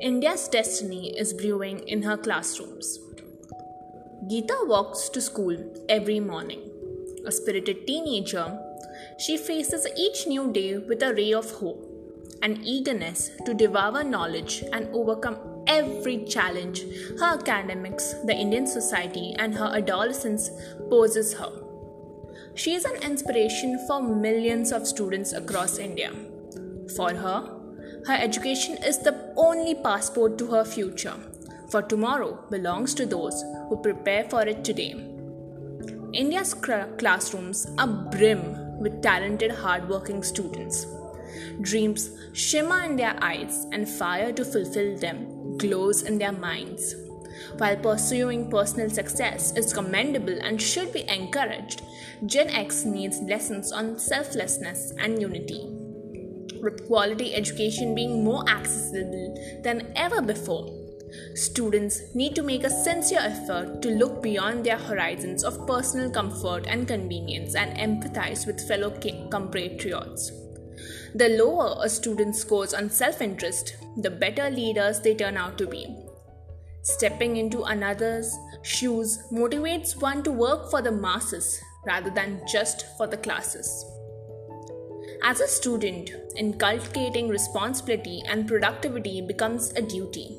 India's destiny is brewing in her classrooms. Geeta walks to school every morning. A spirited teenager, she faces each new day with a ray of hope, an eagerness to devour knowledge and overcome every challenge her academics, the Indian society, and her adolescence poses her. She is an inspiration for millions of students across India. For her, her education is the only passport to her future, for tomorrow belongs to those who prepare for it today. India's classrooms are brim with talented, hardworking students. Dreams shimmer in their eyes, and fire to fulfill them glows in their minds. While pursuing personal success is commendable and should be encouraged, Gen X needs lessons on selflessness and unity with quality education being more accessible than ever before. Students need to make a sincere effort to look beyond their horizons of personal comfort and convenience and empathize with fellow compatriots. The lower a student scores on self interest, the better leaders they turn out to be. Stepping into another's shoes motivates one to work for the masses rather than just for the classes. As a student, inculcating responsibility and productivity becomes a duty.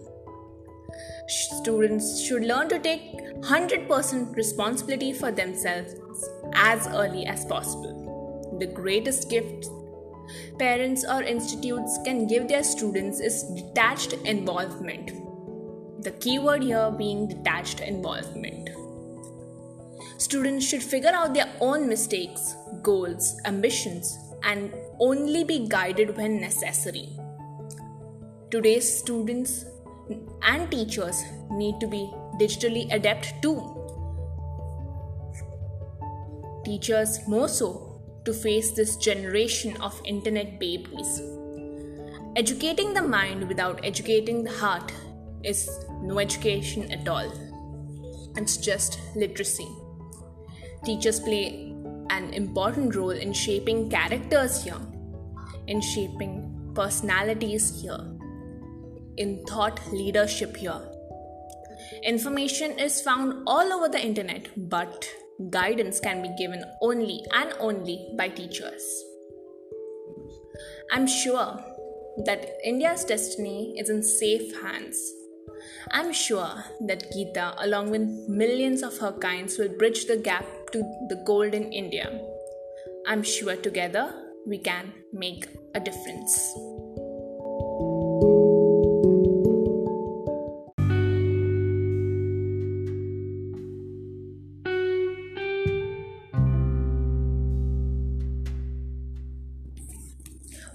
Students should learn to take 100% responsibility for themselves as early as possible. The greatest gift parents or institutes can give their students is detached involvement. The keyword here being detached involvement. Students should figure out their own mistakes, goals, ambitions, and only be guided when necessary. Today's students and teachers need to be digitally adept too. Teachers more so to face this generation of internet babies. Educating the mind without educating the heart is no education at all. It's just literacy. Teachers play an important role in shaping characters here, in shaping personalities here, in thought leadership here. Information is found all over the internet, but guidance can be given only and only by teachers. I'm sure that India's destiny is in safe hands. I'm sure that Geeta, along with millions of her kinds, will bridge the gap to the golden India. I'm sure together we can make a difference.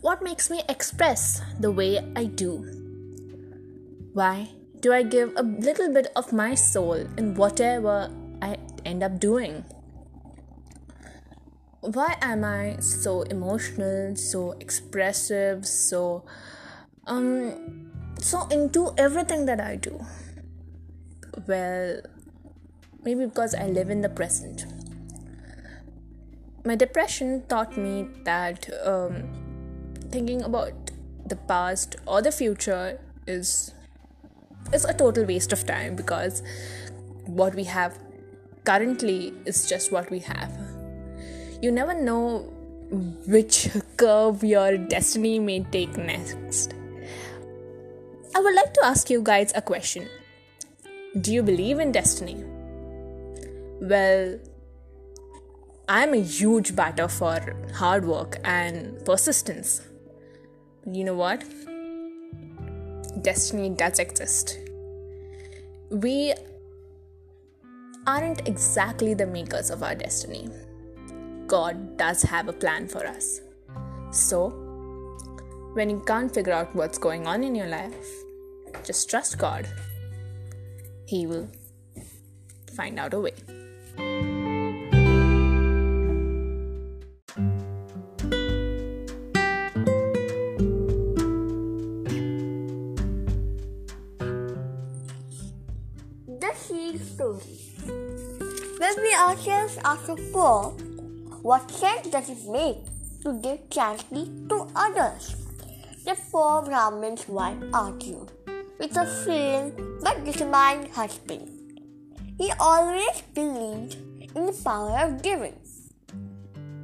What makes me express the way I do? Why do I give a little bit of my soul in whatever I end up doing? Why am I so emotional, so expressive, so um so into everything that I do? Well, maybe because I live in the present. My depression taught me that um, thinking about the past or the future is is a total waste of time because what we have currently is just what we have you never know which curve your destiny may take next. I would like to ask you guys a question Do you believe in destiny? Well, I'm a huge batter for hard work and persistence. You know what? Destiny does exist. We aren't exactly the makers of our destiny. God does have a plan for us. So, when you can't figure out what's going on in your life, just trust God. He will find out a way. The Seed Story. When we ourselves are so poor, what sense does it make to give charity to others? The poor Brahmins wife argued. with a frail but determined husband. He always believed in the power of giving.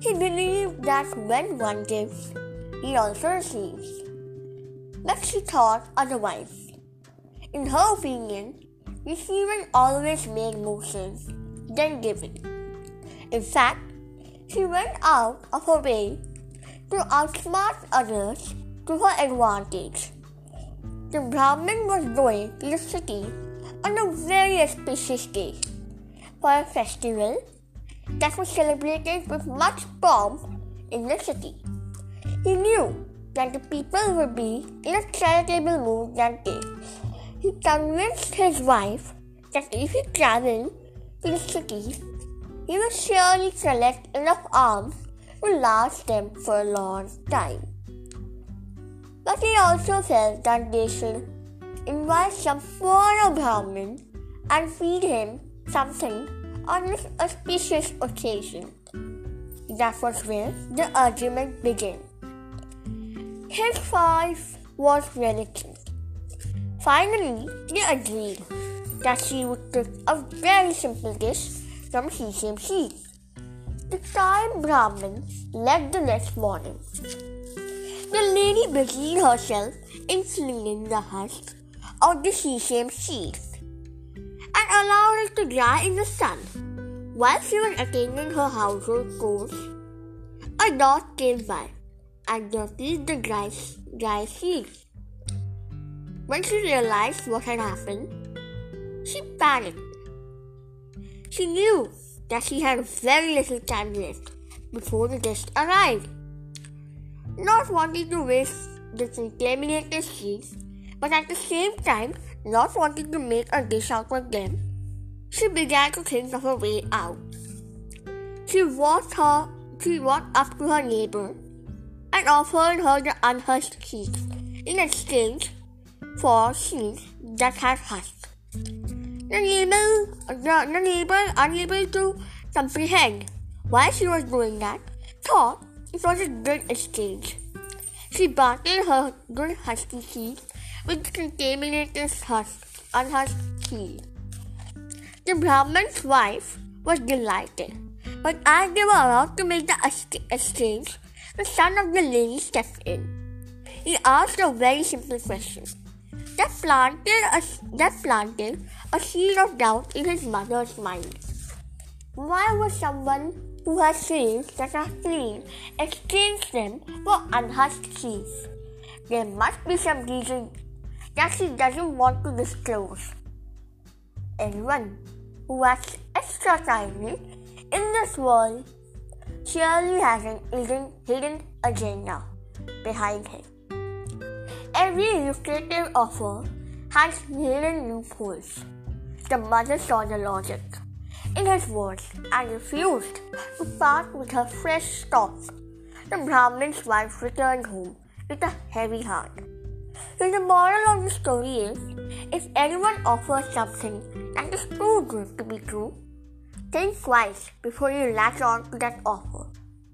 He believed that when one gives, he also receives. But she thought otherwise. In her opinion, receiving always made more sense than giving. In fact, she went out of her way to outsmart others to her advantage. The Brahmin was going to the city on a very auspicious day for a festival that was celebrated with much pomp in the city. He knew that the people would be in a charitable mood that day. He convinced his wife that if he traveled to the city, he would surely collect enough alms to last them for a long time. But he also felt that they should invite some foreign Brahmin and feed him something on this auspicious occasion. That was where the argument began. His wife was reluctant. Finally, they agreed that she would cook a very simple dish from sesame seeds. The time Brahmin left the next morning. The lady busied herself in flinging the husk of the sesame seeds and allowed it to dry in the sun. While she was attending her household chores, a dog came by and dirtied the dry, dry seeds. When she realized what had happened, she panicked. She knew that she had very little time left before the guest arrived. Not wanting to waste the contaminated seeds, but at the same time not wanting to make a dish out of them, she began to think of a way out. She walked her she walked up to her neighbor and offered her the unhusked seeds in exchange for seeds that had husks. The, the neighbor, unable to comprehend why she was doing that, thought it was a good exchange. She bartered her good husky seeds with contaminated husk, unhusked seed. The Brahman's wife was delighted, but as they were about to make the exchange, the son of the lady stepped in. He asked a very simple question that planted a, that planted a seed of doubt in his mother's mind. Why would someone who has seeds that are clean exchange them for unhusked seeds? There must be some reason that she doesn't want to disclose. Anyone who acts extra kindly in this world surely has an hidden, hidden agenda behind him. Every lucrative offer has hidden loopholes. The mother saw the logic in his words and refused to part with her fresh stock. The Brahmin's wife returned home with a heavy heart. So the moral of the story is if anyone offers something that is too good to be true, think twice before you latch on to that offer.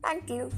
Thank you.